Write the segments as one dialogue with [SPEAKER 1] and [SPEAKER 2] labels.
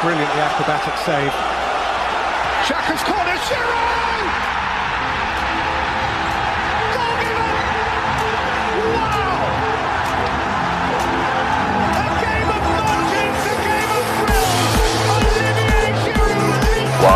[SPEAKER 1] brilliantly acrobatic save.
[SPEAKER 2] Xhaka's corner, Giroud!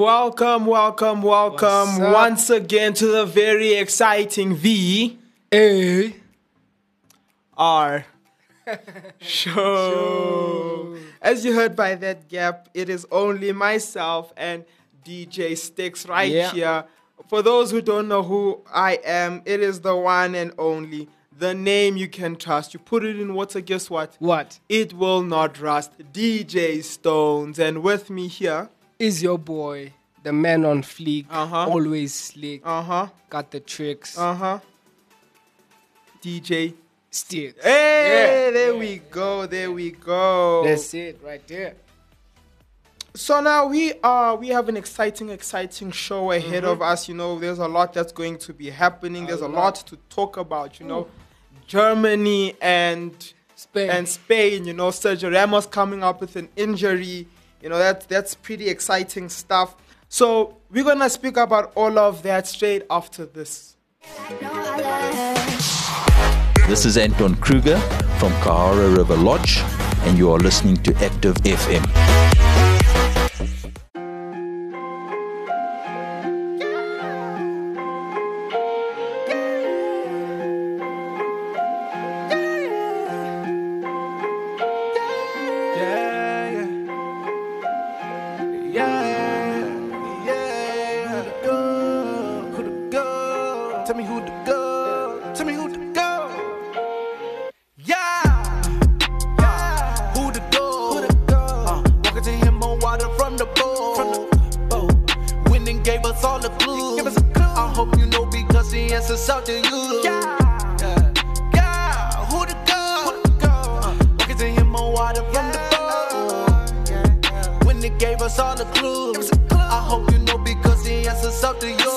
[SPEAKER 3] Welcome, welcome, welcome once again to the very exciting V
[SPEAKER 4] A
[SPEAKER 3] R show. As you heard by that gap, it is only myself and DJ Sticks right
[SPEAKER 4] Yeah.
[SPEAKER 3] here. For those who don't know who I am, it is the one and only, the name you can trust. You put it in water, guess what?
[SPEAKER 4] what
[SPEAKER 3] It will not rust. DJ Stones, and with me here,
[SPEAKER 4] is your boy, the man on fleek,
[SPEAKER 3] Uh-huh.
[SPEAKER 4] always slick,
[SPEAKER 3] uh huh,
[SPEAKER 4] got the tricks,
[SPEAKER 3] uh huh, DJ
[SPEAKER 4] sticks.
[SPEAKER 3] Hey,
[SPEAKER 4] Yeah.
[SPEAKER 3] there we go, there we go.
[SPEAKER 4] That's it right there.
[SPEAKER 3] so now we are we have an exciting, exciting show ahead
[SPEAKER 4] Mm-hmm.
[SPEAKER 3] of us. You know, there's a lot that's going to be happening. there's a lot.
[SPEAKER 4] lot.
[SPEAKER 3] to talk about. You know, Germany and
[SPEAKER 4] Spain.
[SPEAKER 3] and Spain. You know, Sergio Ramos coming up with an injury. You know, that's that's pretty exciting stuff. So we're gonna speak about all of that straight after this.
[SPEAKER 5] This is Anton Kruger from Kahara River Lodge, and you are listening to Active FM.
[SPEAKER 3] Tell me who to go. Yeah. Yeah. Who to go? Who to go? Uh, walking to him on water from the boat. From the boat. Winning gave us all the clues. Give us a clue. I hope you know because the answer's out to you. Yeah. Yeah. Yeah. Who to go? Who to go? Uh, walking to him on water from the boat. When they gave us all the clues. I hope you know because the answer's up to you.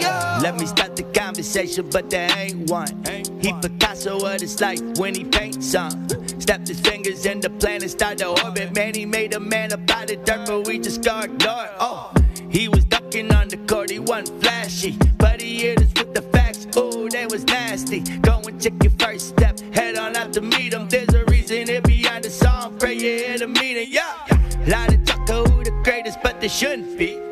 [SPEAKER 6] Yeah. Let me start the conversation, but there ain't one. He Picasso what it's like when he paints some. Snapped his fingers in the planet, start to orbit. Man, he made a man about it, dirt, but we just got ignored. Oh, he was ducking on the court, he wasn't flashy, but he hit us with the facts. Ooh, that was nasty. Go and check your first step, head on out to meet him. There's a reason it behind the song, pray you hear the meaning. Yeah, lot of talk who the greatest, but they shouldn't be.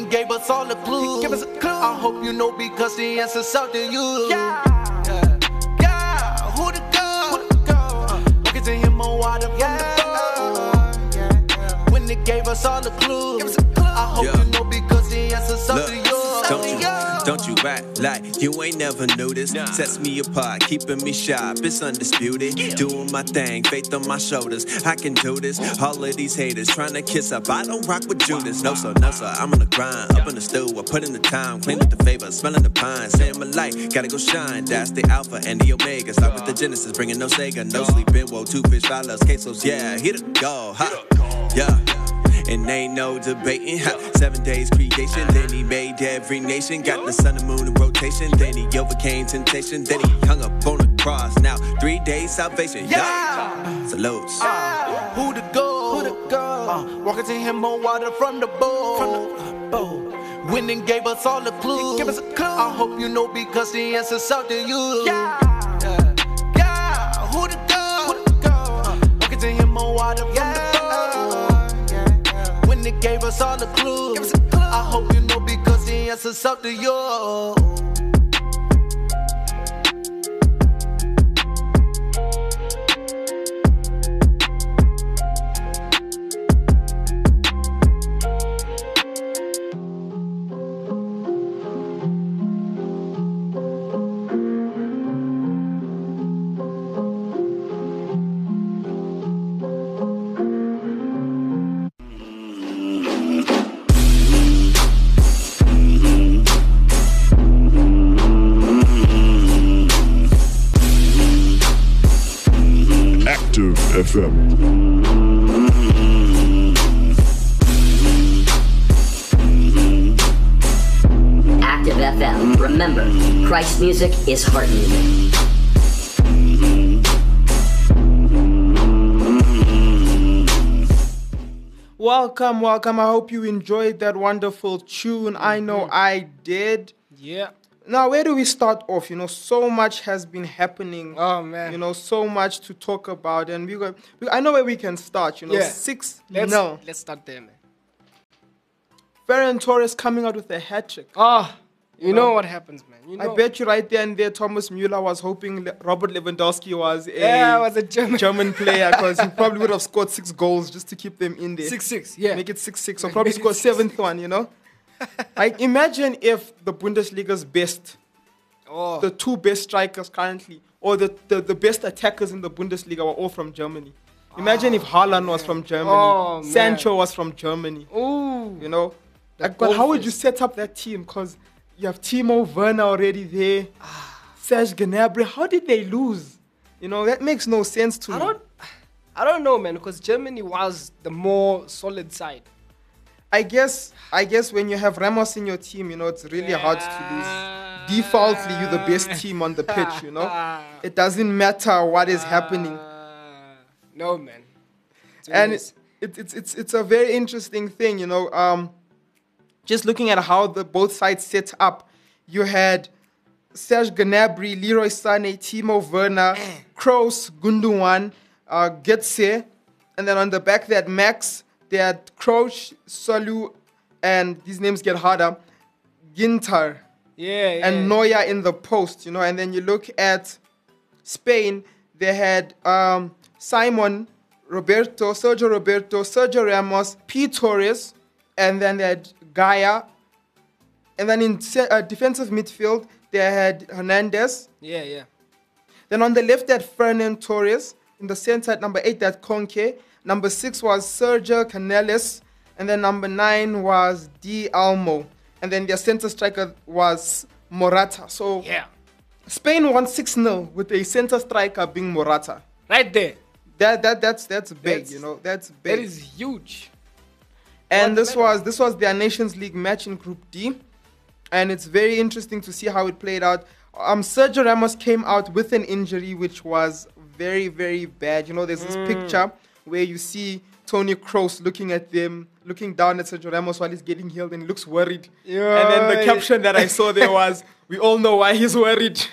[SPEAKER 3] Boat. Winning gave us all the clues. Give us a clue. I hope you know because the answer's out to you. Yeah. Yeah. Yeah. Who to go? Who to go? Uh, walking to him on water from the boat. When they gave us all the clues. Give us a clue. I hope
[SPEAKER 7] Yeah.
[SPEAKER 3] you know because the answer's out
[SPEAKER 7] Look,
[SPEAKER 3] to you.
[SPEAKER 7] Don't you, don't you act like you ain't never knew this. Sets me apart, keeping me sharp, it's undisputed. Doing my thing, faith on my shoulders, I can do this. All of these haters trying to kiss up, I don't rock with Judas. No sir, no sir, I'm on the grind, up in the stew, I put in the time, clean up the favor, smelling the pine, saying my light, gotta go shine. That's the alpha and the omega. Start with the Genesis, bringing no Sega, no sleeping, whoa, two fish, five loves, quesos, yeah, hit it go, ha, yeah. And ain't no debating. Ha. Seven days creation, then he made every nation. Got the sun and moon in rotation, then he overcame temptation. Then he hung up on the cross. Now three days salvation. Yeah. Salutes.
[SPEAKER 3] Who the go? Who the go? Uh, walking to him on water from the boat. From the boat. Winning gave us all the clues. Give us a clue. I hope you know because the answer's out to you. Yeah. Yeah. yeah. Who to go? Who to go? Uh, walking to him on water from the When gave us all the clues. Give us a clue. I hope you know because the answer's out to you.
[SPEAKER 1] FM.
[SPEAKER 8] Active FM. Remember, Christ music is heart music.
[SPEAKER 9] Welcome, welcome. I hope you enjoyed that wonderful tune. I know mm-hmm. I did.
[SPEAKER 4] Yeah.
[SPEAKER 9] Now, where do we start off? You know, so much has been happening.
[SPEAKER 4] Oh, man.
[SPEAKER 9] You know, so much to talk about, and we got. We, I know where we can start. You know,
[SPEAKER 4] Yeah.
[SPEAKER 9] six
[SPEAKER 4] Let's,
[SPEAKER 9] no.
[SPEAKER 4] let's start there, man.
[SPEAKER 9] Ferran Torres coming out with a hat trick.
[SPEAKER 4] Ah, you
[SPEAKER 9] know,
[SPEAKER 4] know what happens, man. You know.
[SPEAKER 9] I bet you right there and there, Thomas Müller was hoping Le- Robert Lewandowski was a
[SPEAKER 4] Yeah, was a German.
[SPEAKER 9] German player because he probably would have scored six goals just to keep them in there.
[SPEAKER 4] Six six. Yeah.
[SPEAKER 9] Make it six six, or probably score seventh one. You know, like imagine if the Bundesliga's best,
[SPEAKER 4] Oh.
[SPEAKER 9] the two best strikers currently, or the, the, the best attackers in the Bundesliga were all from Germany. Imagine if ah, Haaland was from Germany,
[SPEAKER 4] Oh.
[SPEAKER 9] Sancho was from Germany.
[SPEAKER 4] Ooh.
[SPEAKER 9] You know, like, but how would you set up that team? Because you have Timo Werner already there, ah. Serge Gnabry. How did they lose? You know, that makes no sense to
[SPEAKER 4] I
[SPEAKER 9] me.
[SPEAKER 4] don't. I don't know, man, because Germany was the more solid side.
[SPEAKER 9] I guess I guess when you have Ramos in your team, you know, it's really hard to lose. Defaultly, you're the best team on the pitch, you know. It doesn't matter what is happening.
[SPEAKER 4] Uh, no, man. It's
[SPEAKER 9] And
[SPEAKER 4] always-
[SPEAKER 9] it, it's it's it's a very interesting thing, you know. Um, just looking at how the both sides set up, you had Serge Gnabry, Leroy Sané, Timo Werner, Kroos, Gundogan, uh, Getse, and then on the back had Max, they had Kroos, Salu, and these names get harder, Ginter,
[SPEAKER 4] yeah, yeah.
[SPEAKER 9] and Neuer in the post, you know. And then you look at Spain, they had um, Simon, Roberto, Sergio Roberto, Sergio Ramos, P. Torres, and then they had Gaia. And then in uh, defensive midfield, they had Hernandez.
[SPEAKER 4] yeah, yeah.
[SPEAKER 9] Then on the left, they had Fernand Torres. In the center, at number eight, that Conke. Number six was Sergio Canales. And then number nine was Di Almo. And then their center striker was Morata. So
[SPEAKER 4] Yeah.
[SPEAKER 9] Spain won 6 0 with a center striker being Morata.
[SPEAKER 4] Right there.
[SPEAKER 9] That, that, that's, that's big,
[SPEAKER 4] That's-
[SPEAKER 9] you know. That's big.
[SPEAKER 4] That is huge.
[SPEAKER 9] and
[SPEAKER 4] What's
[SPEAKER 9] this was this was their Nations League match in Group D, and it's very interesting to see how it played out. Um, Sergio Ramos came out with an injury which was very very bad. You know, there's this
[SPEAKER 4] Hmm.
[SPEAKER 9] picture where you see Toni Kroos looking at them, looking down at Sergio Ramos while he's getting healed, and he looks worried. and then the caption that I saw there was, "We all know why he's worried."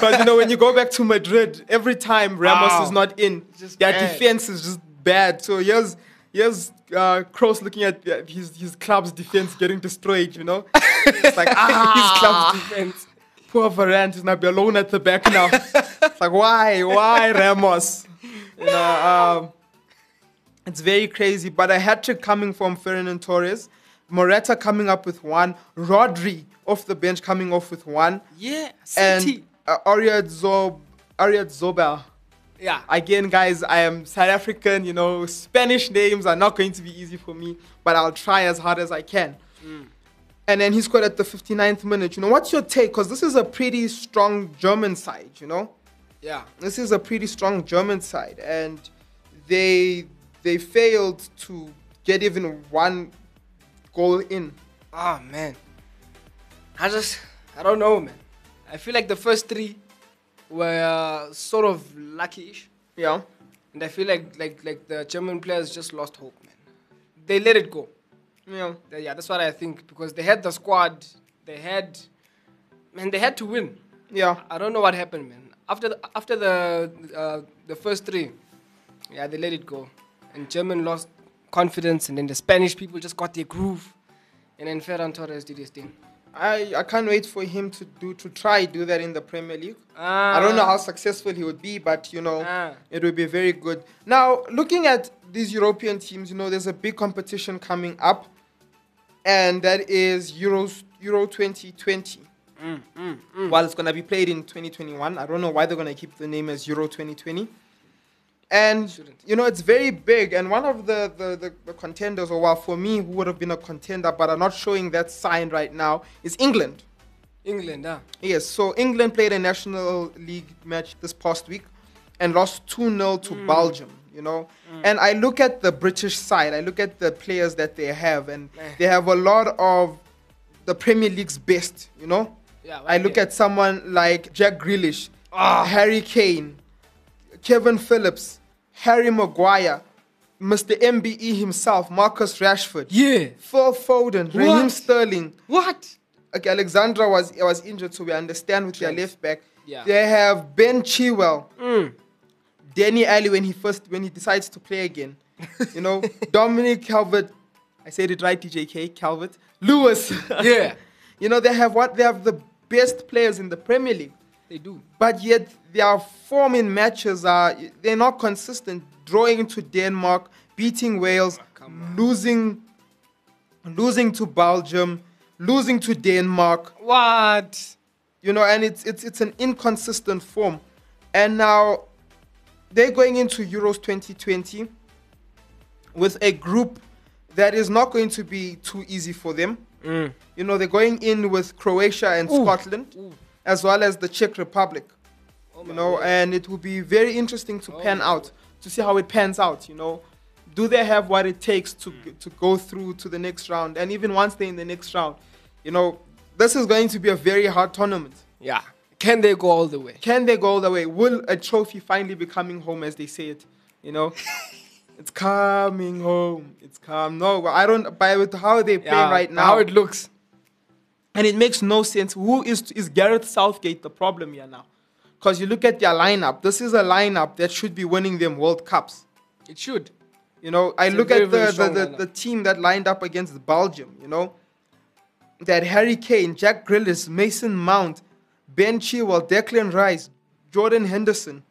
[SPEAKER 9] but you know, when you go back to Madrid, every time Ramos
[SPEAKER 4] Wow.
[SPEAKER 9] is not in,
[SPEAKER 4] Just
[SPEAKER 9] their
[SPEAKER 4] bad.
[SPEAKER 9] defense is just bad. So here's here's uh, Kroos looking at uh, his his club's defense getting destroyed. You know, it's like ah, his club's defense. Poor Varane is now be alone at the back now. it's like why, why Ramos? You know, um, it's very crazy. But a hat trick coming from Ferdinand Torres, Morata coming up with one, Rodri off the bench coming off with one,
[SPEAKER 4] Yeah.
[SPEAKER 9] and
[SPEAKER 4] City.
[SPEAKER 9] uh, Ariad Zob, Ariad Zobel.
[SPEAKER 4] yeah.
[SPEAKER 9] Again, guys, I am South African. You know, Spanish names are not going to be easy for me, but I'll try as hard as I can. And then he scored at the 59th minute. You know, what's your take? Because this is a pretty strong German side. You know,
[SPEAKER 4] yeah.
[SPEAKER 9] this is a pretty strong German side, and they they failed to get even one goal in.
[SPEAKER 4] Oh man. I just I don't know, man. I feel like the first three were uh, sort of lucky-ish,
[SPEAKER 9] Yeah,
[SPEAKER 4] and I feel like like like the German players just lost hope, man. They let it go.
[SPEAKER 9] yeah,
[SPEAKER 4] Yeah, that's what I think because they had the squad, they had, man, they had to win.
[SPEAKER 9] yeah.
[SPEAKER 4] I don't know what happened, man. After the, after the uh, the first three, yeah, they let it go, and German lost confidence, and then the Spanish people just got their groove, and then Ferran Torres did his thing.
[SPEAKER 9] I, I can't wait for him to do to try do that in the Premier League. I don't know ah. how successful he would be, but you know,
[SPEAKER 4] Ah.
[SPEAKER 9] it would be very good. Now, looking at these European teams, you know, there's a big competition coming up, and that is Euros Euro 2020. Mm, mm, mm. While it's gonna be played in 2021, I don't know why they're gonna keep the name as Euro 2020. And you know, it's very big. And one of the, the, the, the contenders, or well, for me, who would have been a contender, but are not showing that sign right now, is England.
[SPEAKER 4] England, ah.
[SPEAKER 9] Yes, so England played a National League match this past week and lost 2 0 to Belgium. You know. And I look at the British side, I look at the players that they have, and
[SPEAKER 4] Eh.
[SPEAKER 9] they have a lot of the Premier League's best, you know.
[SPEAKER 4] Yeah,
[SPEAKER 9] I look
[SPEAKER 4] there.
[SPEAKER 9] at someone like Jack Grealish,
[SPEAKER 4] Ah.
[SPEAKER 9] Harry Kane, Kalvin Phillips, Harry Maguire, Mr. MBE himself, Marcus Rashford,
[SPEAKER 4] Yeah.
[SPEAKER 9] Phil Foden, Raheem? Sterling.
[SPEAKER 4] What?
[SPEAKER 9] Okay, Alexandra was was injured, so we understand with their left back.
[SPEAKER 4] Yeah.
[SPEAKER 9] They have Ben Chilwell,
[SPEAKER 4] Mm.
[SPEAKER 9] Danny Ali when he first when he decides to play again. You know, Dominic Calvert. I said it right, DJK Calvert. Lewis.
[SPEAKER 4] Yeah.
[SPEAKER 9] you know, they have what they have the best players in the Premier League.
[SPEAKER 4] They do.
[SPEAKER 9] But yet their form in matches are they're not consistent. Drawing to Denmark, beating Wales, ah, losing losing to Belgium, losing to Denmark.
[SPEAKER 4] What?
[SPEAKER 9] You know, and it's it's it's an inconsistent form. And now they're going into Euros 2020 with a group that is not going to be too easy for them. Mm. You know, they're going in with Croatia and Scotland, as well as the Czech Republic. Oh you know, and it will be very interesting to oh pan out to see how it pans out. You know, do they have what it takes to hmm. to go through to the next round? And even once they're in the next round, you know, this is going to be a very hard tournament.
[SPEAKER 4] Yeah. Can they go all the way?
[SPEAKER 9] Can they go all the way? Will a trophy finally be coming home, as they say it? You know, it's coming home. It's come. No, I don't. By with how they play right now,
[SPEAKER 4] How it looks.
[SPEAKER 9] And it makes no sense. Who is is Gareth Southgate the problem here now? Because you look at their lineup. This is a lineup that should be winning them World Cups.
[SPEAKER 4] It should.
[SPEAKER 9] You know, I
[SPEAKER 4] It's
[SPEAKER 9] look
[SPEAKER 4] very,
[SPEAKER 9] at the, the, the, the team that lined up against Belgium, you know. That Harry Kane, Jack Grealish, Mason Mount, Ben Chilwell, Declan Rice, Jordan Henderson,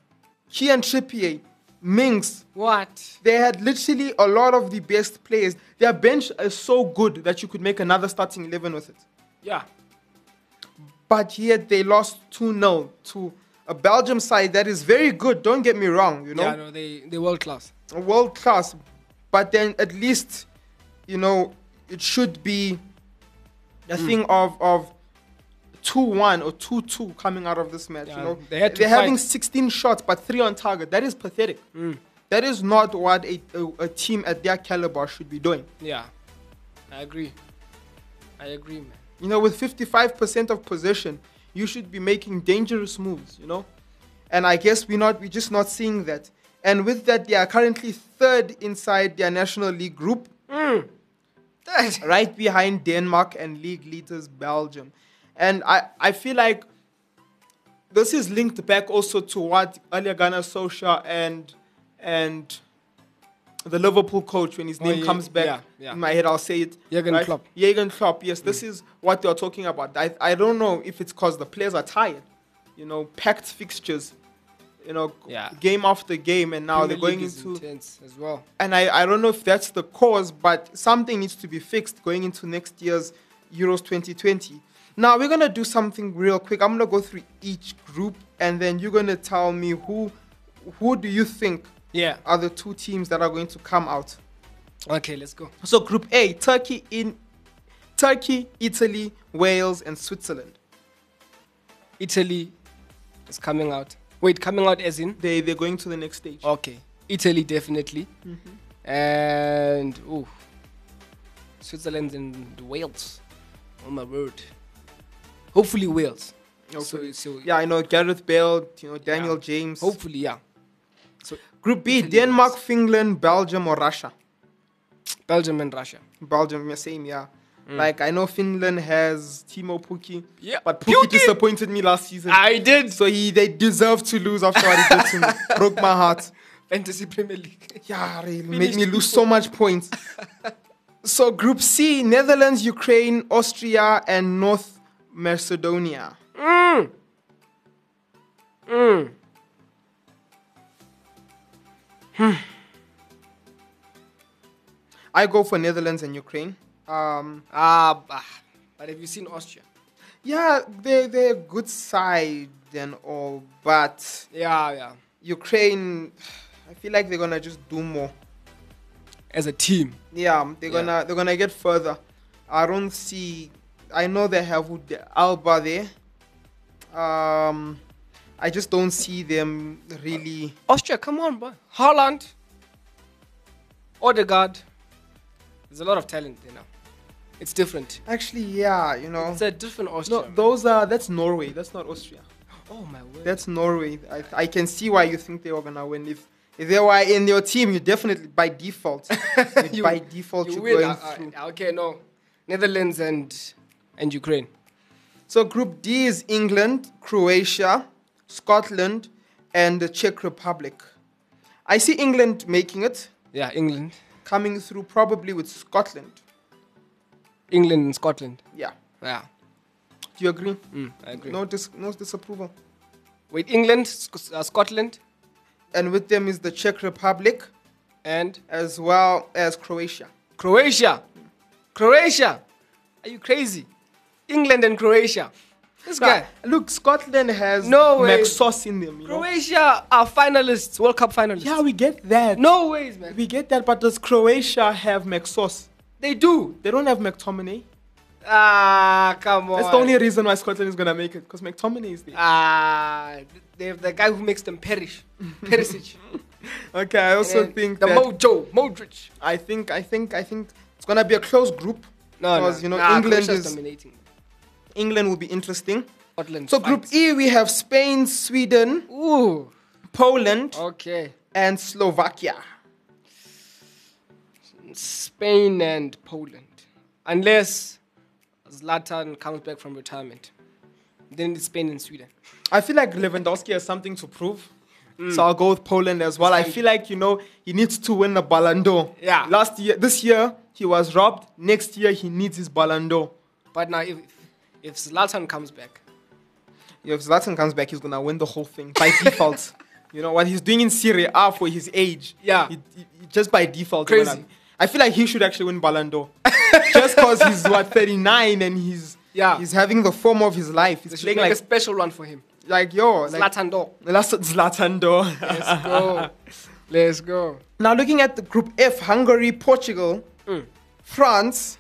[SPEAKER 9] Kieran Trippier, Mings.
[SPEAKER 4] What?
[SPEAKER 9] They had literally a lot of the best players. Their bench is so good that you could make another starting 11 with it.
[SPEAKER 4] Yeah.
[SPEAKER 9] But yet they lost 2 0 to a Belgium side that is very good, don't get me wrong, you know
[SPEAKER 4] Yeah, no, they they world class.
[SPEAKER 9] world class, but then at least, you know, it should be a
[SPEAKER 4] Hmm.
[SPEAKER 9] thing of of two one or two two coming out of this match.
[SPEAKER 4] Yeah,
[SPEAKER 9] you know,
[SPEAKER 4] they
[SPEAKER 9] they're having
[SPEAKER 4] fight. Hmm.
[SPEAKER 9] 16 shots, but three on target. That is pathetic. That is not what a, a, a team at their caliber should be doing.
[SPEAKER 4] Yeah. I agree. I agree, man.
[SPEAKER 9] You know, with 55% of possession, you should be making dangerous moves, you know? And I guess we're not we're just not seeing that. And with that, they are currently third inside their National League group, mm. right behind Denmark and league leaders Belgium. And I, I feel like this is linked back also to what Gunnar Solskjaer and and the Liverpool coach when his
[SPEAKER 4] Oh,
[SPEAKER 9] name
[SPEAKER 4] yeah,
[SPEAKER 9] comes back
[SPEAKER 4] yeah, yeah.
[SPEAKER 9] in my head, I'll say it.
[SPEAKER 4] Jurgen Klopp.
[SPEAKER 9] Jurgen Klopp. Yes, this mm. is what they're talking about. I, I don't know if it's because the players are tired, you know, packed fixtures, you know, game after game, and now
[SPEAKER 4] Premier
[SPEAKER 9] they're going into.
[SPEAKER 4] intense as well.
[SPEAKER 9] And I, I don't know if that's the cause, but something needs to be fixed going into next year's Euros 2020. Now we're gonna do something real quick. I'm gonna go through each group, and then you're gonna tell me who, who do you think
[SPEAKER 4] Yeah.
[SPEAKER 9] are the two teams that are going to come out.
[SPEAKER 4] Okay, let's go.
[SPEAKER 9] So Group A, Turkey in Turkey, Italy, Wales, and Switzerland.
[SPEAKER 4] Italy is coming out. Wait, coming out as in?
[SPEAKER 9] They they're going to the next stage.
[SPEAKER 4] Okay. Italy definitely. Mm-hmm. And ooh. Switzerland and Wales. Oh my word. Hopefully Wales.
[SPEAKER 9] Okay.
[SPEAKER 4] So, so
[SPEAKER 9] Yeah, I know Gareth Bale, you know Daniel
[SPEAKER 4] Yeah.
[SPEAKER 9] James.
[SPEAKER 4] Hopefully, yeah. So
[SPEAKER 9] Group B, Denmark. Finland, Belgium, or Russia.
[SPEAKER 4] Belgium and Russia.
[SPEAKER 9] Belgium, same, yeah. Mm. Like I know Finland has Teemu Pukki,
[SPEAKER 4] Yeah.
[SPEAKER 9] but Pukki
[SPEAKER 4] Pukki!
[SPEAKER 9] disappointed me last season.
[SPEAKER 4] I did.
[SPEAKER 9] so he they deserve to lose after what he did to me. Broke my heart.
[SPEAKER 4] Fantasy Premier League.
[SPEAKER 9] Yeah, really made me lose so much points. so Group C, Netherlands, Ukraine, Austria, and North Macedonia. Mm. Mm. I go for Netherlands and Ukraine. Um,
[SPEAKER 4] Ah, bah. but have you seen Austria?
[SPEAKER 9] yeah, they they're a good side and all, but
[SPEAKER 4] Yeah, yeah.
[SPEAKER 9] Ukraine, I feel like they're gonna just do more.
[SPEAKER 4] As a team.
[SPEAKER 9] Yeah, they're
[SPEAKER 4] Yeah.
[SPEAKER 9] gonna they're gonna get further. I don't see. I know they have Alaba there. Um, I just don't see them really.
[SPEAKER 4] Austria, come on, boy. Haaland. Odegaard. There's a lot of talent there now. It's different.
[SPEAKER 9] Actually, yeah, you know.
[SPEAKER 4] It's a different Austria.
[SPEAKER 9] No, those are that's Norway. That's not Austria.
[SPEAKER 4] oh my word.
[SPEAKER 9] That's Norway. I, I can see why you think they were gonna win. If if they were in your team, you definitely by default.
[SPEAKER 4] You-
[SPEAKER 9] by default,
[SPEAKER 4] you win.
[SPEAKER 9] going
[SPEAKER 4] Uh, uh, okay, no. Netherlands and and Ukraine.
[SPEAKER 9] So Group D is England, Croatia, Scotland, and the Czech Republic. I see England making it,
[SPEAKER 4] Yeah, England,
[SPEAKER 9] coming through probably with Scotland.
[SPEAKER 4] England and Scotland.
[SPEAKER 9] Yeah.
[SPEAKER 4] Yeah,
[SPEAKER 9] Do you agree?
[SPEAKER 4] mm, I agree.
[SPEAKER 9] No, dis- no disapproval.
[SPEAKER 4] Wait, England, Sc- uh, Scotland,
[SPEAKER 9] And with them is the Czech Republic
[SPEAKER 4] and
[SPEAKER 9] as well as Croatia.
[SPEAKER 4] Croatia. Croatia. Are you crazy? England and Croatia. This guy.
[SPEAKER 9] Look, Scotland has
[SPEAKER 4] No way.
[SPEAKER 9] Sauce in them. You know?
[SPEAKER 4] Croatia are finalists, World Cup finalists.
[SPEAKER 9] Yeah, we get that.
[SPEAKER 4] No ways, man.
[SPEAKER 9] We get that, but does Croatia have Mac sauce?
[SPEAKER 4] They do.
[SPEAKER 9] They don't have McTominay.
[SPEAKER 4] Ah, come on.
[SPEAKER 9] That's the only reason why Scotland is gonna make it, because McTominay is there.
[SPEAKER 4] Ah, they have the guy who makes them perish. Perisic.
[SPEAKER 9] Okay, I also think
[SPEAKER 4] the
[SPEAKER 9] that
[SPEAKER 4] Mojo, Modric.
[SPEAKER 9] I think I think I think it's gonna be a close group.
[SPEAKER 4] No, no,
[SPEAKER 9] Because, you know,
[SPEAKER 4] nah,
[SPEAKER 9] England
[SPEAKER 4] Croatia's
[SPEAKER 9] is-
[SPEAKER 4] dominating.
[SPEAKER 9] England will be interesting.
[SPEAKER 4] Scotland.
[SPEAKER 9] So Group
[SPEAKER 4] fights.
[SPEAKER 9] E we have Spain, Sweden,
[SPEAKER 4] Ooh.
[SPEAKER 9] Poland,
[SPEAKER 4] Okay.
[SPEAKER 9] and Slovakia.
[SPEAKER 4] Spain and Poland. Unless Zlatan comes back from retirement. Then it's Spain and Sweden.
[SPEAKER 9] I feel like Lewandowski has something to prove. Mm. So I'll go with Poland as well. I feel like you know he needs to win the Ballon d'Or.
[SPEAKER 4] Yeah.
[SPEAKER 9] Last year, this year he was robbed. Next year he needs his Ballon d'Or.
[SPEAKER 4] But now, if if Zlatan comes back,
[SPEAKER 9] If Zlatan comes back, he's gonna win the whole thing by default. You know what he's doing in Serie A for his age.
[SPEAKER 4] Yeah.
[SPEAKER 9] He- he- just by default.
[SPEAKER 4] Crazy.
[SPEAKER 9] I feel like he should actually win Ballon d'Or, just because he's what 39 and he's
[SPEAKER 4] Yeah.
[SPEAKER 9] he's having the form of his life. He's playing
[SPEAKER 4] make a special one for him.
[SPEAKER 9] like yo, like
[SPEAKER 4] Zlatan.
[SPEAKER 9] That's Zlatan d'Or.
[SPEAKER 4] Let's go. Let's go.
[SPEAKER 9] Now looking at the Group F, Hungary, Portugal,
[SPEAKER 4] Mm.
[SPEAKER 9] France,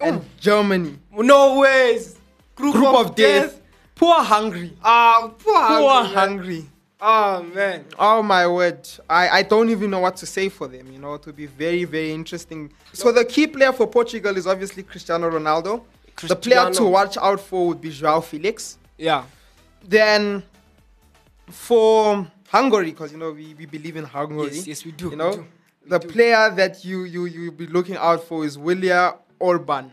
[SPEAKER 9] and Germany.
[SPEAKER 4] No ways. Group,
[SPEAKER 9] Group of death. Poor Hungary.
[SPEAKER 4] Ah, poor
[SPEAKER 9] Poor
[SPEAKER 4] Hungary, man.
[SPEAKER 9] Hungary.
[SPEAKER 4] Oh man.
[SPEAKER 9] Oh my word. I, I don't even know what to say for them, you know, it will be very, very interesting. So the key player for Portugal is obviously Cristiano Ronaldo. The player to watch out for would be Joao Felix.
[SPEAKER 4] Yeah.
[SPEAKER 9] Then for Hungary, because you know we, we believe in Hungary.
[SPEAKER 4] Yes, yes, we do.
[SPEAKER 9] You know,
[SPEAKER 4] do.
[SPEAKER 9] the
[SPEAKER 4] do.
[SPEAKER 9] player that you you you be looking out for is William Orban.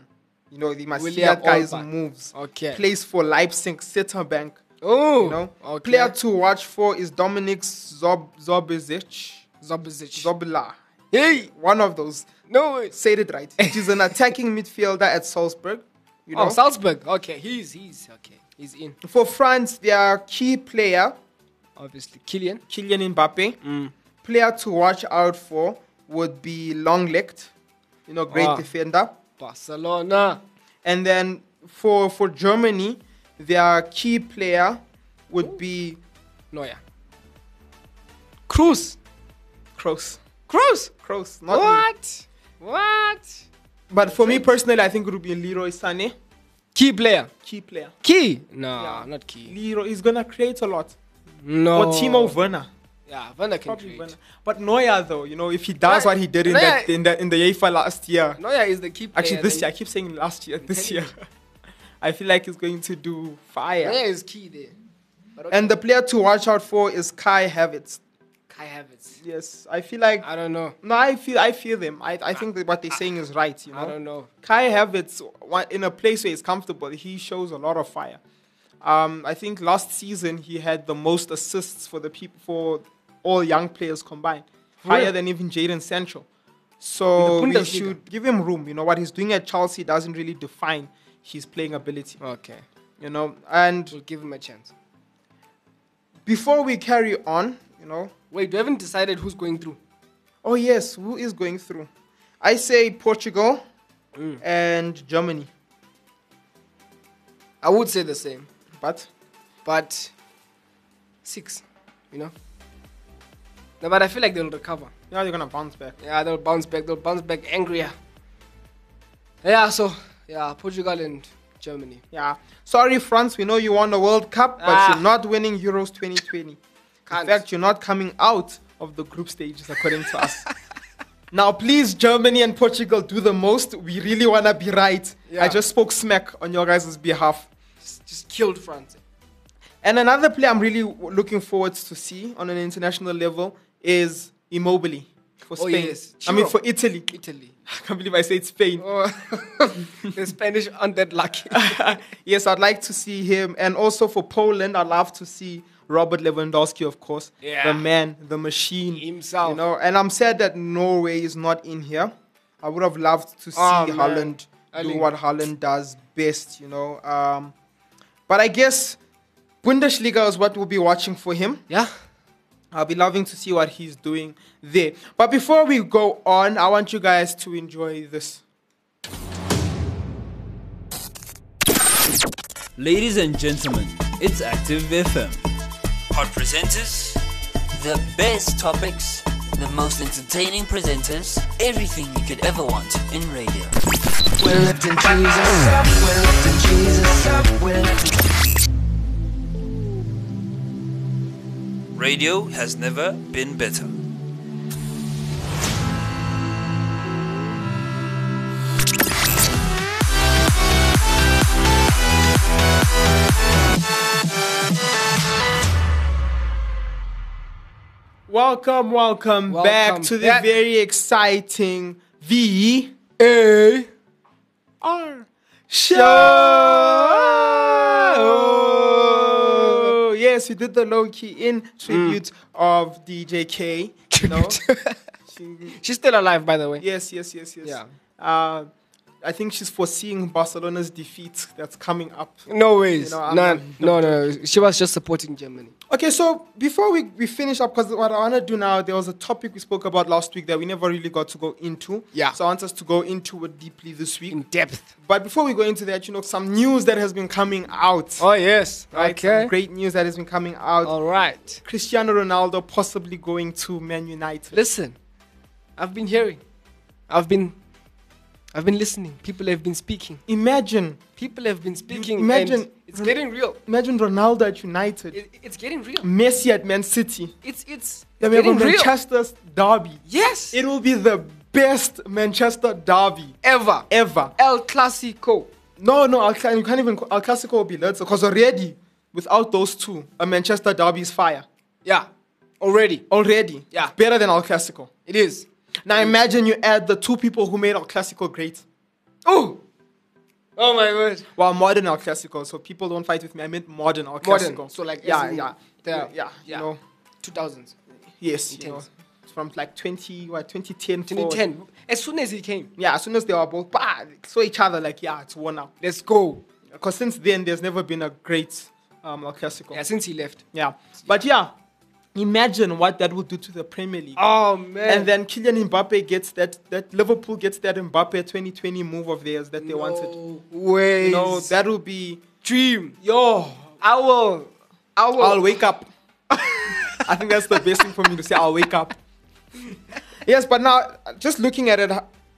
[SPEAKER 9] You know, they must see that guy's moves.
[SPEAKER 4] Okay.
[SPEAKER 9] Plays for Leipzig center bank.
[SPEAKER 4] Oh.
[SPEAKER 9] You know,
[SPEAKER 4] Okay.
[SPEAKER 9] player to watch for is Dominic Zob Zobizic.
[SPEAKER 4] Zobizic.
[SPEAKER 9] Zobla.
[SPEAKER 4] hey.
[SPEAKER 9] One of those.
[SPEAKER 4] No way.
[SPEAKER 9] Say it right. He's an attacking midfielder at Salzburg. You know,
[SPEAKER 4] Oh, Salzburg. Okay, he's he's okay. He's in.
[SPEAKER 9] for France, their key player,
[SPEAKER 4] Obviously, Killian.
[SPEAKER 9] Kylian Mbappe.
[SPEAKER 4] Mm.
[SPEAKER 9] Player to watch out for would be Longlecht. You know, great
[SPEAKER 4] Ah.
[SPEAKER 9] defender.
[SPEAKER 4] Barcelona.
[SPEAKER 9] And then for for Germany, their key player would be
[SPEAKER 4] Neuer. Cruz.
[SPEAKER 9] Kroos.
[SPEAKER 4] Cruz.
[SPEAKER 9] Kroos. Not me.
[SPEAKER 4] What? What?
[SPEAKER 9] But for me personally, I think it would be Leroy Sané,
[SPEAKER 4] Key player.
[SPEAKER 9] key player.
[SPEAKER 4] Key. No,
[SPEAKER 9] Yeah.
[SPEAKER 4] not key.
[SPEAKER 9] Leroy is gonna create a lot.
[SPEAKER 4] No.
[SPEAKER 9] Or Timo Werner.
[SPEAKER 4] Yeah, Werner can
[SPEAKER 9] Probably
[SPEAKER 4] create.
[SPEAKER 9] Werner. But Neuer though, you know, if he does
[SPEAKER 4] Neuer-
[SPEAKER 9] what he did in
[SPEAKER 4] Neuer-
[SPEAKER 9] that in the in the UEFA last year,
[SPEAKER 4] Neuer is the key player.
[SPEAKER 9] actually this year, I keep saying last year, this year, I feel like he's going to do fire.
[SPEAKER 4] Neuer is key there. Okay.
[SPEAKER 9] And the player to watch out for is Kai Havertz.
[SPEAKER 4] Kai Havertz.
[SPEAKER 9] Yes, I feel like
[SPEAKER 4] I don't know.
[SPEAKER 9] no, I feel I feel them. I, I think that what they're saying is right. You know,
[SPEAKER 4] I don't know.
[SPEAKER 9] Kai Havertz, in a place where he's comfortable, he shows a lot of fire. Um, I think last season he had the most assists for the people for all young players combined, higher than even Jadon Sancho. So we should give him room. You know what he's doing at Chelsea doesn't really define his playing ability.
[SPEAKER 4] Okay.
[SPEAKER 9] You know, and
[SPEAKER 4] We'll give him a chance.
[SPEAKER 9] before we carry on, you know,
[SPEAKER 4] Wait, we haven't decided who's going through.
[SPEAKER 9] oh yes, who is going through? I say Portugal
[SPEAKER 4] Mm.
[SPEAKER 9] and Germany,
[SPEAKER 4] I would say the same,
[SPEAKER 9] but
[SPEAKER 4] but six, you know. No, but I feel like they'll recover.
[SPEAKER 9] yeah, they're gonna bounce back.
[SPEAKER 4] Yeah, they'll bounce back. They'll bounce back angrier. Yeah, so yeah, Portugal and Germany.
[SPEAKER 9] Yeah. Sorry, France. We know you won the World Cup, but
[SPEAKER 4] Ah.
[SPEAKER 9] you're not winning Euros 2020.
[SPEAKER 4] Can't.
[SPEAKER 9] In fact, you're not coming out of the group stages, according to us. Now, please, Germany and Portugal do the most. We really want to be right.
[SPEAKER 4] Yeah.
[SPEAKER 9] I just spoke smack on your guys' behalf.
[SPEAKER 4] Just, just killed France.
[SPEAKER 9] And another player I'm really looking forward to see on an international level is Immobile for
[SPEAKER 4] Oh,
[SPEAKER 9] Spain.
[SPEAKER 4] yes.
[SPEAKER 9] I mean, for Italy.
[SPEAKER 4] Italy.
[SPEAKER 9] I can't believe I said Spain.
[SPEAKER 4] Oh, the Spanish aren't that lucky.
[SPEAKER 9] yes, I'd like to see him. And also for Poland, I'd love to see Robert Lewandowski, of course.
[SPEAKER 4] Yeah.
[SPEAKER 9] The man, the machine.
[SPEAKER 4] Himself.
[SPEAKER 9] You know, and I'm sad that Norway is not in here. I would have loved to see
[SPEAKER 4] Oh.
[SPEAKER 9] Haaland do what Haaland does best, you know. Um, but I guess Bundesliga is what we'll be watching for him.
[SPEAKER 4] yeah.
[SPEAKER 9] I'll be loving to see what he's doing there. But before we go on, I want you guys to enjoy this.
[SPEAKER 1] Ladies and gentlemen, it's Active FM. Hot presenters,
[SPEAKER 10] The best topics, the most entertaining presenters, everything you could ever want in radio.
[SPEAKER 11] We're lifting Jesus up, we're lifting Jesus up, we're lifting
[SPEAKER 1] radio has never been better.
[SPEAKER 9] Welcome, welcome, back
[SPEAKER 4] Welcome
[SPEAKER 9] to the very exciting V A R show. Yes, we did the low key in tribute of DJ K. You know? She-
[SPEAKER 4] She's still alive, by the way.
[SPEAKER 9] yes, yes, yes, yes.
[SPEAKER 4] Yeah.
[SPEAKER 9] Uh, I think she's foreseeing Barcelona's defeat that's coming up.
[SPEAKER 4] No ways.
[SPEAKER 9] You know, I'm-
[SPEAKER 4] None.
[SPEAKER 9] I'm-
[SPEAKER 4] no, no, no. She was just supporting Germany.
[SPEAKER 9] Okay, so before we, we finish up, because what I want to do now, there was a topic we spoke about last week that we never really got to go into.
[SPEAKER 4] Yeah.
[SPEAKER 9] So I want us to go into it deeply this week.
[SPEAKER 4] In depth.
[SPEAKER 9] But before we go into that, you know, some news that has been coming out.
[SPEAKER 4] Oh, yes.
[SPEAKER 9] right? Some
[SPEAKER 4] Okay.
[SPEAKER 9] great news that has been coming out.
[SPEAKER 4] All right.
[SPEAKER 9] Cristiano Ronaldo possibly going to Man United.
[SPEAKER 4] Listen, I've been hearing. I've been I've been listening. People have been speaking.
[SPEAKER 9] Imagine,
[SPEAKER 4] People have been speaking.
[SPEAKER 9] imagine-
[SPEAKER 4] it's getting real.
[SPEAKER 9] imagine Ronaldo at United,
[SPEAKER 4] It, it's getting real.
[SPEAKER 9] Messi at Man City.
[SPEAKER 4] It's it's,
[SPEAKER 9] Then we have a
[SPEAKER 4] getting real.
[SPEAKER 9] Manchester derby.
[SPEAKER 4] Yes.
[SPEAKER 9] It will be the best Manchester derby
[SPEAKER 4] ever.
[SPEAKER 9] ever.
[SPEAKER 4] El Clasico.
[SPEAKER 9] No, no, Cla- you can't even. El Clasico will be later because already, without those two, a Manchester derby is fire.
[SPEAKER 4] Yeah. Already.
[SPEAKER 9] Already,
[SPEAKER 4] Yeah.
[SPEAKER 9] It's better than El Clasico.
[SPEAKER 4] It is.
[SPEAKER 9] Now imagine you add the two people who made our classical great.
[SPEAKER 4] Oh. Oh my word.
[SPEAKER 9] Well, modern Al classical, so people don't fight with me. I meant modern Al
[SPEAKER 4] Modern.
[SPEAKER 9] Clasico.
[SPEAKER 4] So like
[SPEAKER 9] yeah, yeah,
[SPEAKER 4] the-
[SPEAKER 9] yeah, yeah,
[SPEAKER 4] yeah.
[SPEAKER 9] You know,
[SPEAKER 4] 2000s.
[SPEAKER 9] yes, you know, from like 20, what, 2010, forward.
[SPEAKER 4] 2010. As soon as he came.
[SPEAKER 9] Yeah, as soon as they were both, bah, saw each other like, yeah, it's one now.
[SPEAKER 4] Let's go.
[SPEAKER 9] Because since then, there's never been a great um, Clasico.
[SPEAKER 4] Yeah, since he left.
[SPEAKER 9] Yeah. But yeah, imagine what that would do to the Premier League.
[SPEAKER 4] Oh man.
[SPEAKER 9] and then Kylian Mbappe gets that, that Liverpool gets that Mbappe 2020 move of theirs that they wanted.
[SPEAKER 4] no ways.
[SPEAKER 9] You know, that will be,
[SPEAKER 4] dream.
[SPEAKER 9] yo,
[SPEAKER 4] I will. I will.
[SPEAKER 9] I'll wake up. I think that's the best thing for me to say. I'll wake up. yes, but now just looking at it,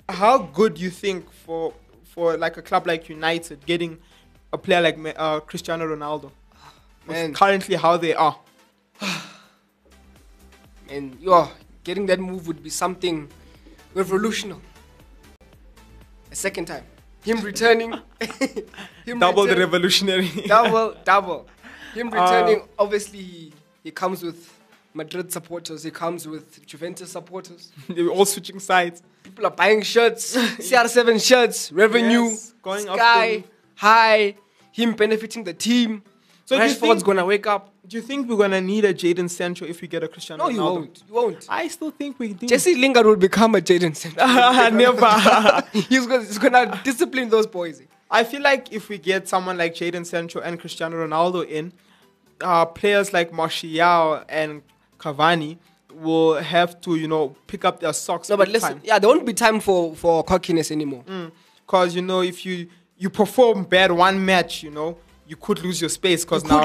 [SPEAKER 9] how good you think for for like a club like United getting a player like uh, Cristiano Ronaldo?
[SPEAKER 4] Man.
[SPEAKER 9] currently how they are.
[SPEAKER 4] and yo, getting that move would be something revolutionary. A second time, him returning, him
[SPEAKER 9] Double the revolutionary.
[SPEAKER 4] double, double. Him returning,
[SPEAKER 9] Uh,
[SPEAKER 4] obviously, he, comes with Madrid supporters. He comes with Juventus supporters.
[SPEAKER 9] They're all switching sides.
[SPEAKER 4] People are buying shirts, CR7 shirts, revenue,
[SPEAKER 9] Yes, going up
[SPEAKER 4] sky high. Him benefiting the team.
[SPEAKER 9] So
[SPEAKER 4] Rashford's
[SPEAKER 9] think-
[SPEAKER 4] gonna wake up.
[SPEAKER 9] Do you think we're gonna need a Jadon Sancho if we get a Cristiano
[SPEAKER 4] No,
[SPEAKER 9] Ronaldo?
[SPEAKER 4] you won't. You won't.
[SPEAKER 9] I still think we do.
[SPEAKER 4] Jesse Lingard will become a Jadon Sancho.
[SPEAKER 9] Never.
[SPEAKER 4] he's, gonna, he's gonna discipline those boys.
[SPEAKER 9] I feel like if we get someone like Jadon Sancho and Cristiano Ronaldo in, uh, players like Martial and Cavani will have to, you know, pick up their socks.
[SPEAKER 4] No, but listen, yeah, there won't be time for for cockiness anymore.
[SPEAKER 9] because you know if you you perform bad one match, you know. You could lose your space because now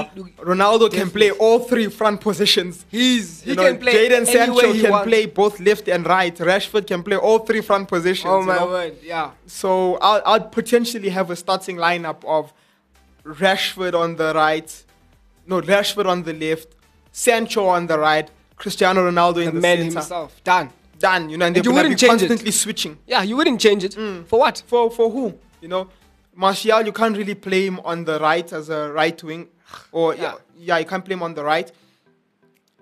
[SPEAKER 9] Ronaldo can play all three front positions.
[SPEAKER 4] He's
[SPEAKER 9] You
[SPEAKER 4] he
[SPEAKER 9] know,
[SPEAKER 4] can play
[SPEAKER 9] Jadon Sancho can
[SPEAKER 4] wants.
[SPEAKER 9] play both left and right. Rashford can play all three front positions.
[SPEAKER 4] Oh
[SPEAKER 9] you
[SPEAKER 4] my
[SPEAKER 9] know?
[SPEAKER 4] word, yeah.
[SPEAKER 9] So I'll, I'll potentially have a starting lineup of Rashford on the right, no Rashford on the left, Sancho on the right, Cristiano Ronaldo in
[SPEAKER 4] The
[SPEAKER 9] the,
[SPEAKER 4] man
[SPEAKER 9] center.
[SPEAKER 4] himself, done.
[SPEAKER 9] Done. You know, and,
[SPEAKER 4] And you
[SPEAKER 9] gonna be
[SPEAKER 4] wouldn't change it.
[SPEAKER 9] constantly switching.
[SPEAKER 4] Yeah, you wouldn't change it. Mm. For what?
[SPEAKER 9] For for who? You know, Martial, you can't really play him on the right as a right wing, or yeah, yeah, you can't play him on the right.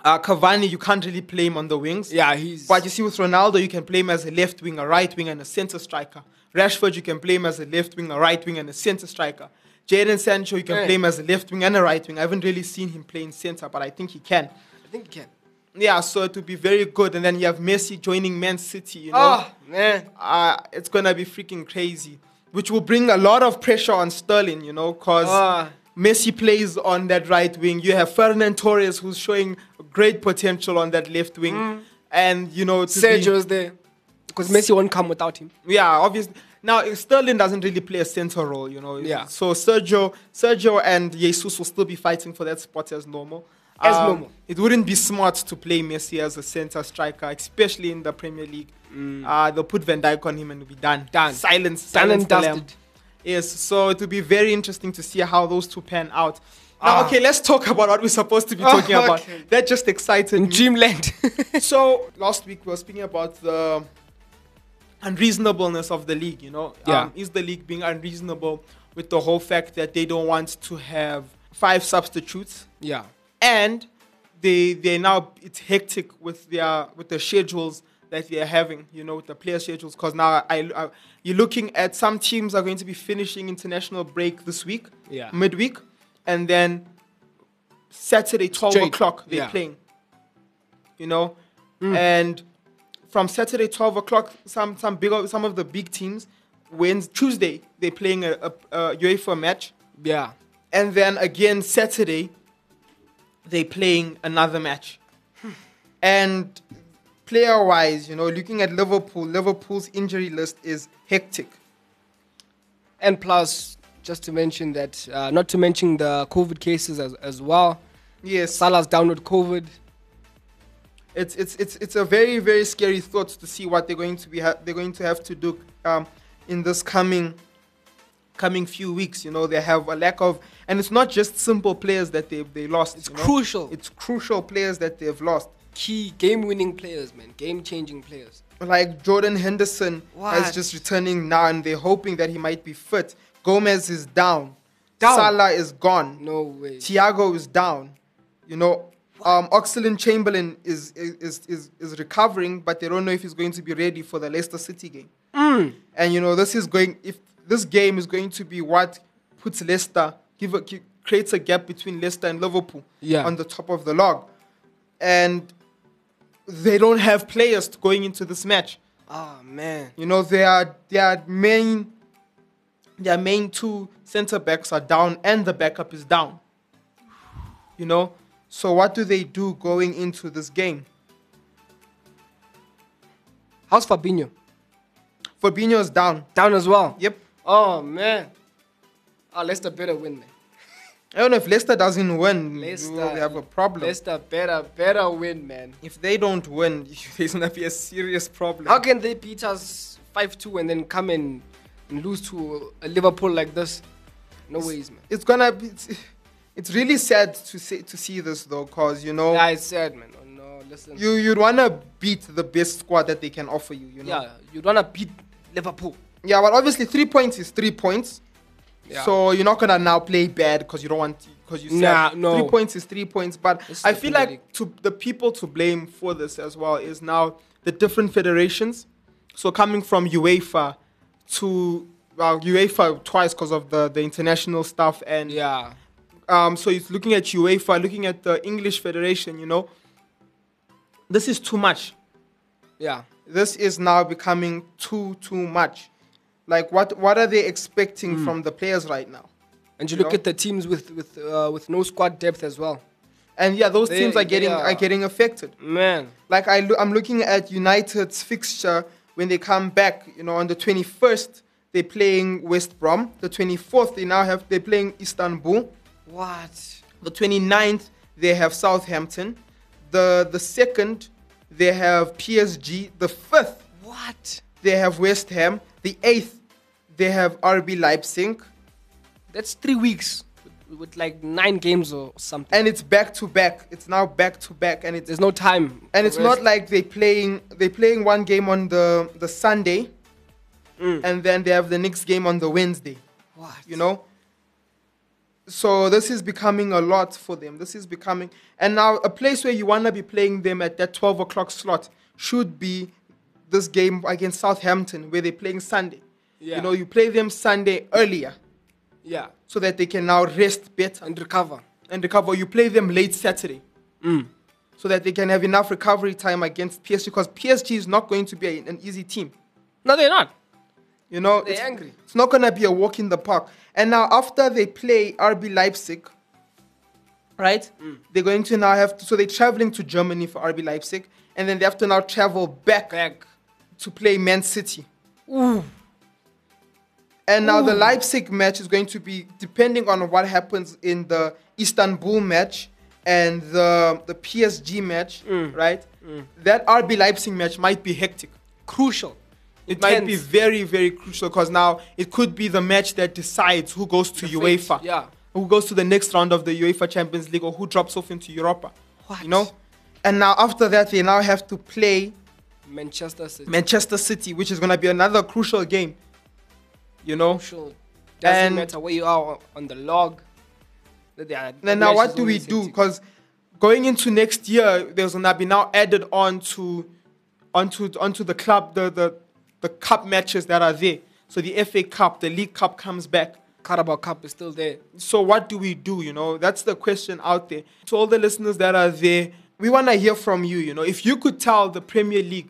[SPEAKER 9] Uh, Cavani, you can't really play him on the wings.
[SPEAKER 4] Yeah, he's.
[SPEAKER 9] But you see, with Ronaldo, you can play him as a left wing, a right wing, and a center striker. Rashford, you can play him as a left wing, a right wing, and a center striker. Jadon Sancho, you can
[SPEAKER 4] Hey.
[SPEAKER 9] play him as a left wing and a right wing. I haven't really seen him play in center, but I think he can.
[SPEAKER 4] I think he can.
[SPEAKER 9] Yeah, so it would be very good. And then you have Messi joining Man City, you know.
[SPEAKER 4] Oh, man.
[SPEAKER 9] Uh, it's going to be freaking crazy, which will bring a lot of pressure on Sterling, you know, because
[SPEAKER 4] Ah.
[SPEAKER 9] Messi plays on that right wing. You have Fernand Torres, who's showing great potential on that left wing.
[SPEAKER 4] Mm.
[SPEAKER 9] And, you know, to be-
[SPEAKER 4] Sergio's there. Because Messi won't come without him.
[SPEAKER 9] yeah, obviously. Now Sterling doesn't really play a central role, you know.
[SPEAKER 4] Yeah.
[SPEAKER 9] So Sergio, Sergio and Jesus will still be fighting for that spot as normal. Um,
[SPEAKER 4] As normal.
[SPEAKER 9] It wouldn't be smart to play Messi as a center striker, especially in the Premier League. Uh, they'll put Van Dijk on him and it'll be done.
[SPEAKER 4] Mm. Done.
[SPEAKER 9] Silence.
[SPEAKER 4] Done
[SPEAKER 9] silence
[SPEAKER 4] and dusted.
[SPEAKER 9] Yes. So it will be very interesting to see how those two pan out. Now,
[SPEAKER 4] Ah.
[SPEAKER 9] okay, let's talk about what we're supposed to be
[SPEAKER 4] Oh,
[SPEAKER 9] talking about.
[SPEAKER 4] okay.
[SPEAKER 9] That just excited me.
[SPEAKER 4] Dreamland.
[SPEAKER 9] so last week we were speaking about the unreasonableness of the league. You know,
[SPEAKER 4] Yeah.
[SPEAKER 9] um, is the league being unreasonable with the whole fact that they don't want to have five substitutes
[SPEAKER 4] yeah.
[SPEAKER 9] And they they now it's hectic with their with the schedules that they're having. You know, with the player schedules because now I, I you're looking at some teams are going to be finishing international break this week,
[SPEAKER 4] Yeah.
[SPEAKER 9] midweek, and then Saturday twelve
[SPEAKER 4] Straight,
[SPEAKER 9] o'clock they're
[SPEAKER 4] yeah.
[SPEAKER 9] playing. You know, mm. and from Saturday twelve o'clock, some some big some of the big teams. Wednesday, Tuesday they're playing a, a, a UEFA match,
[SPEAKER 4] Yeah.
[SPEAKER 9] and then again Saturday they playing another match. and player wise, you know, looking at Liverpool, Liverpool's injury list is hectic.
[SPEAKER 4] And plus, just to mention that, uh, not to mention the COVID cases as, as well.
[SPEAKER 9] Yes,
[SPEAKER 4] Salah's down with COVID.
[SPEAKER 9] it's it's it's it's a very very scary thought to see what they're going to be ha- they're going to have to do um, in this coming coming few weeks. You know, they have a lack of, and it's not just simple players that they they lost.
[SPEAKER 4] It's
[SPEAKER 9] you know.
[SPEAKER 4] crucial.
[SPEAKER 9] It's crucial players that they've lost.
[SPEAKER 4] Key game-winning players, man. Game-changing players.
[SPEAKER 9] like Jordan Henderson
[SPEAKER 4] What?
[SPEAKER 9] is just returning now, and they're hoping that he might be fit. Gomez is down.
[SPEAKER 4] Down?
[SPEAKER 9] Salah is gone.
[SPEAKER 4] No way.
[SPEAKER 9] Thiago is down. You know, um, Oxlade Chamberlain is, is is is recovering, but they don't know if he's going to be ready for the Leicester City game.
[SPEAKER 4] Mm.
[SPEAKER 9] And you know, this is going if this game is going to be what puts Leicester give a, creates a gap between Leicester and Liverpool
[SPEAKER 4] Yeah.
[SPEAKER 9] on the top of the log, and they don't have players going into this match.
[SPEAKER 4] Oh, man.
[SPEAKER 9] You know, their their main their main two center backs are down and the backup is down. You know? So what do they do going into this game?
[SPEAKER 4] How's Fabinho?
[SPEAKER 9] Fabinho is down.
[SPEAKER 4] Down as well.
[SPEAKER 9] Yep.
[SPEAKER 4] Oh, man. Oh, Leicester better win, man.
[SPEAKER 9] I don't know if Leicester doesn't win,
[SPEAKER 4] Leicester,
[SPEAKER 9] we have a problem.
[SPEAKER 4] Leicester better, better win, man.
[SPEAKER 9] If they don't win, there's gonna be a serious problem.
[SPEAKER 4] How can they beat us 5-2 and then come and, and lose to a Liverpool like this? No ways, man.
[SPEAKER 9] It's gonna be. It's, it's really sad to see to see this though, cause you know
[SPEAKER 4] Yeah, it's sad, man. Oh, no, listen.
[SPEAKER 9] you you'd wanna beat the best squad that they can offer you. You know.
[SPEAKER 4] yeah, you'd want to beat Liverpool.
[SPEAKER 9] Yeah, but obviously three points is three points.
[SPEAKER 4] Yeah.
[SPEAKER 9] So you're not gonna now play bad because you don't want because you said
[SPEAKER 4] Nah, no.
[SPEAKER 9] three points is three points. But
[SPEAKER 4] It's
[SPEAKER 9] I feel like to the people to blame for this as well is now the different federations. So coming from UEFA to well UEFA twice because of the the international stuff and
[SPEAKER 4] Yeah.
[SPEAKER 9] um, so it's looking at UEFA, looking at the English Federation. You know, this is too much
[SPEAKER 4] Yeah.
[SPEAKER 9] this is now becoming too too much. Like what what are they expecting
[SPEAKER 4] Hmm.
[SPEAKER 9] from the players right now?
[SPEAKER 4] And you
[SPEAKER 9] You
[SPEAKER 4] look
[SPEAKER 9] know?
[SPEAKER 4] at the teams with with uh, with no squad depth as well.
[SPEAKER 9] And yeah, those
[SPEAKER 4] They-
[SPEAKER 9] teams are getting are
[SPEAKER 4] are-
[SPEAKER 9] getting affected.
[SPEAKER 4] Man.
[SPEAKER 9] Like I lo- I'm looking at United's fixture when they come back. You know, on the 21st they're playing West Brom. The 24th they now have they're playing Istanbul.
[SPEAKER 4] What?
[SPEAKER 9] The 29th they have Southampton. The the second they have PSG. The fifth
[SPEAKER 4] What?
[SPEAKER 9] they have West Ham. The eighth they have RB Leipzig.
[SPEAKER 4] That's three weeks with, with like nine games or something.
[SPEAKER 9] and it's back to back. It's now back to back, and it's
[SPEAKER 4] There's no time.
[SPEAKER 9] and it's not like they playing they playing one game on the the Sunday,
[SPEAKER 4] Mm.
[SPEAKER 9] and then they have the next game on the Wednesday.
[SPEAKER 4] What?
[SPEAKER 9] You know. So this is becoming a lot for them. This is becoming, and now a place where you wanna be playing them at that twelve o'clock slot should be this game against Southampton, where they're playing Sunday.
[SPEAKER 4] Yeah.
[SPEAKER 9] You know, you play them Sunday earlier
[SPEAKER 4] Yeah.
[SPEAKER 9] so that they can now rest better
[SPEAKER 4] And recover.
[SPEAKER 9] and recover. You play them late Saturday
[SPEAKER 4] Mm.
[SPEAKER 9] so that they can have enough recovery time against PSG because PSG is not going to be a- an easy team.
[SPEAKER 4] No, they're not.
[SPEAKER 9] You know,
[SPEAKER 4] They're
[SPEAKER 9] it's,
[SPEAKER 4] angry.
[SPEAKER 9] it's not going to be a walk in the park. And now, after they play RB Leipzig, right,
[SPEAKER 4] Mm.
[SPEAKER 9] they're going to now have to, so they're traveling to Germany for RB Leipzig, and then they have to now travel back,
[SPEAKER 4] Back.
[SPEAKER 9] To play Man City. And now the Leipzig match is going to be depending on what happens in the Istanbul match and the the PSG match,
[SPEAKER 4] Mm.
[SPEAKER 9] right? That RB Leipzig match might be hectic.
[SPEAKER 4] Crucial.
[SPEAKER 9] It might be very, very crucial because now it could be the match that decides who goes to
[SPEAKER 4] The
[SPEAKER 9] UEFA,
[SPEAKER 4] fate, yeah.
[SPEAKER 9] who goes to the next round of the UEFA Champions League, or who drops off into Europa.
[SPEAKER 4] What?
[SPEAKER 9] You know, and now after that they now have to play
[SPEAKER 4] Manchester City.
[SPEAKER 9] Manchester City, which is going to be another crucial game. You know,
[SPEAKER 4] Crucial. Doesn't
[SPEAKER 9] And-
[SPEAKER 4] matter where you are on the log. that they are- the
[SPEAKER 9] now what do we do? Because going into next year, there's gonna be now added on to onto onto the club the the the cup matches that are there. So the FA Cup, the League Cup comes back.
[SPEAKER 4] Carabao Cup is still there.
[SPEAKER 9] So what do we do? You know, that's the question out there. To all the listeners that are there, we wanna hear from you. You know, if you could tell the Premier League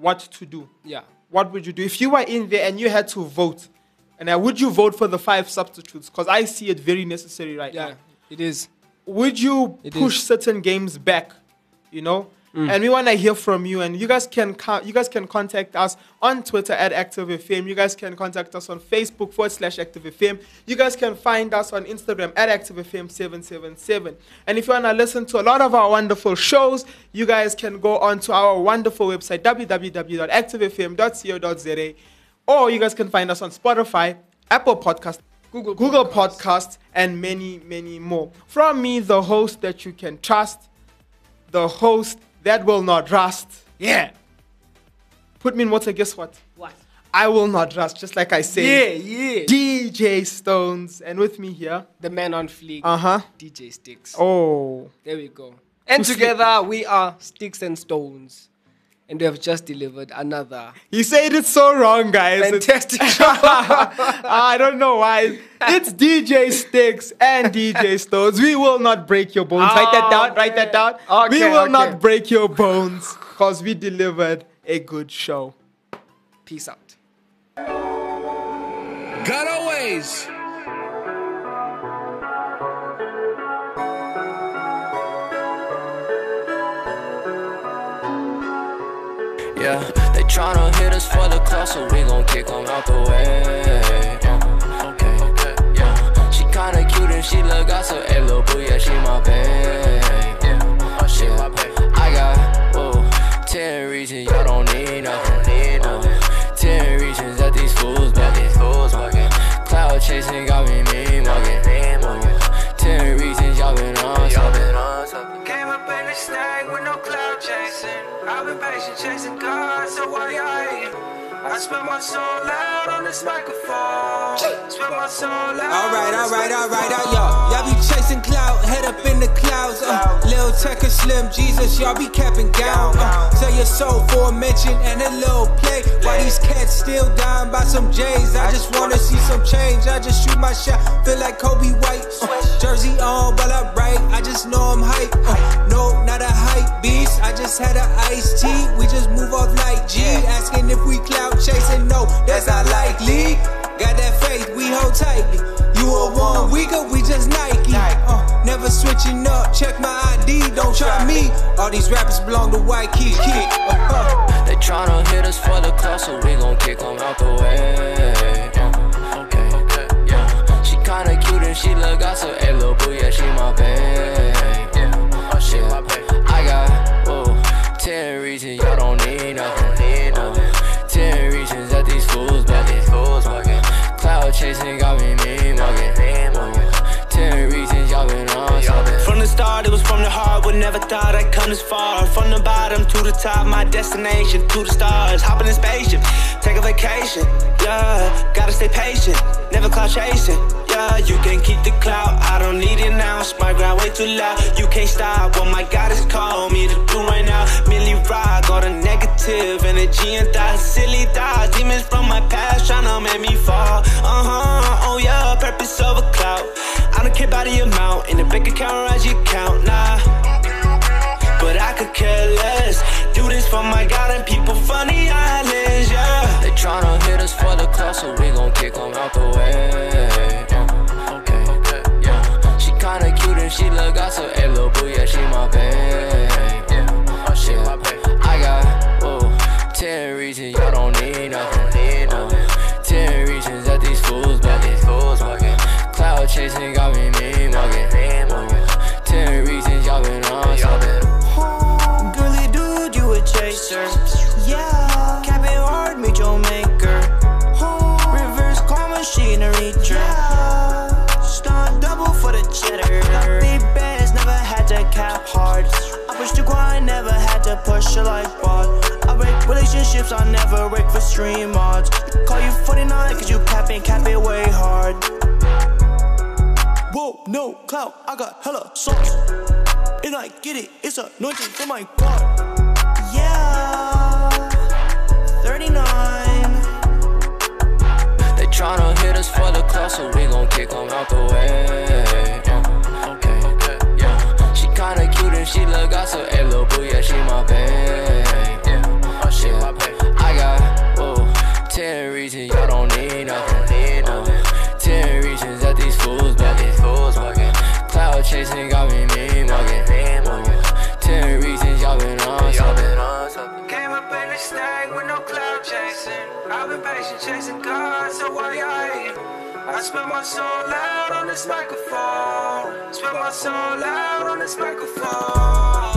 [SPEAKER 9] what to do,
[SPEAKER 4] Yeah.
[SPEAKER 9] what would you do if you were in there and you had to vote? And uh, would you vote for the five substitutes? Because I see it very necessary right now
[SPEAKER 4] Yeah. It is.
[SPEAKER 9] would you
[SPEAKER 4] It
[SPEAKER 9] push
[SPEAKER 4] is.
[SPEAKER 9] Certain games back you know Mm. and we want to hear from you and you guys can you guys can contact us on twitter at active fm you guys can contact us on facebook forward slash active fm you guys can find us on instagram at active fm 777 and if you want to listen to a lot of our wonderful shows you guys can go on to our wonderful website www.activefm.co.za or you guys can find us on spotify apple podcast
[SPEAKER 4] Google
[SPEAKER 9] Google Podcasts, and many, many more. From me, the host that you can trust, the host that will not rust.
[SPEAKER 4] Yeah.
[SPEAKER 9] Put me in water, guess what?
[SPEAKER 4] What?
[SPEAKER 9] I will not rust, just like I say.
[SPEAKER 4] Yeah, yeah.
[SPEAKER 9] DJ Stones, and with me here.
[SPEAKER 4] the man on fleek.
[SPEAKER 9] Uh huh.
[SPEAKER 4] DJ Sticks.
[SPEAKER 9] Oh.
[SPEAKER 4] There we go. And
[SPEAKER 9] Who's
[SPEAKER 4] together we are Sticks and Stones. And we have just delivered another
[SPEAKER 9] You said it so wrong, guys.
[SPEAKER 4] Fantastic show.
[SPEAKER 9] I don't know why. It's DJ Sticks and DJ Stones. We will not break your bones. write that down. Write that down. we will
[SPEAKER 4] okay.
[SPEAKER 9] not break your bones because we delivered a good show.
[SPEAKER 4] Peace out.
[SPEAKER 12] God always.
[SPEAKER 13] Tryna hit us for the class, so we gon' kick 'em out the way. Uh, okay, yeah. She kinda cute and she look out, so hey, little boo, yeah, she my babe. Yeah, she my babe. I got, whoa, 10 reasons y'all don't need nothing. Need nothing. 10 reasons that these fools bugging. Cloud chasing got me. Mean mugging. 10 reasons y'all been on something.
[SPEAKER 11] Came up in the snag with no cloud chasing. I've been patient chasing God, so why hating? I spent my soul out on this microphone. Spent my soul out.
[SPEAKER 14] Alright, alright, alright, y'all. Y'all be chasing clout, head up in the clouds. Uh, Lil and Slim Jesus, y'all be capping gown. Uh, sell your soul for a mention and a little play. Why these cats still dying by some J's? I just wanna see some change. I just shoot my shot, feel like Kobe White. Uh, jersey on, while I write. I just know I'm hype. Uh, no, not a hype beast. I just had a iced tea. We just move off like G. Asking if we clout chasing, no, that's not likely. Got that faith, we hold tightly. You a one weaker, we just Nike. Uh, never switching up, check my ID, don't try me. All these rappers belong to White Key. Key. Uh, uh.
[SPEAKER 13] They tryna hit us for the class, so we gon' kick 'em out the way. Okay, okay, yeah. She kinda cute and she look out, so hey, little boo, yeah, she my babe. Yeah, oh, she my babe. I got, whoa, 10 reasons y'all don't need nothing. Need nothing. 10 reasons that these. Fools bugging. Cloud chasing got me mean
[SPEAKER 12] never thought I'd come this far. From the bottom to the top, my destination to the stars. Hop in spaceship, take a vacation. Yeah, gotta stay patient, never cloud chasing. Yeah, you can keep the clout. I don't need it now. My ground way too loud. You can't stop what my God has called me to do right now. Millie rock all the negative energy and thoughts, silly thoughts, demons from my past tryna make me fall. Uh huh. Oh yeah, purpose of a clout. I don't care about the amount in the bank account, or as you count. Nah. But I could care less. Do this for my God and people funny islands, yeah.
[SPEAKER 13] They tryna hit us for the clout, so we gon' kick 'em out the way. Uh, okay, yeah. She kinda cute and she look out, so hey, little boo, yeah, she my babe. Yeah, she my babe. I got, whoa, 10 reasons y'all don't need chasing got me mean. Uh, 10 reasons y'all been on something.
[SPEAKER 12] Girly dude, you a chaser. Yeah. Capping hard, meet your maker. Reverse claw machinery trap. Stunt double for the cheddar. Big bands never had to cap hard. I push the grind, never had to push a life bar. I break relationships, I never break for stream odds. Call you 49 cause you capping, cap it way hard. Whoa, no clout, I got hella sauce. And I get it, it's anointing for my God. Yeah, 39.
[SPEAKER 13] They tryna hit us for the clout, so we gon' kick kick 'em out the way. Uh, okay, okay, yeah. She kinda cute and she look out, so hey, little boo, yeah, she my babe. Yeah, oh, she my babe. I got, whoa, 10 reasons y'all don't need nothing. Chasing got me mean mugging. 10 reasons y'all been on something.
[SPEAKER 11] Came up in the snag with no cloud chasing. I've been patient chasing God, so why you hating? I spent my soul out on this microphone. Spent my soul out on this microphone.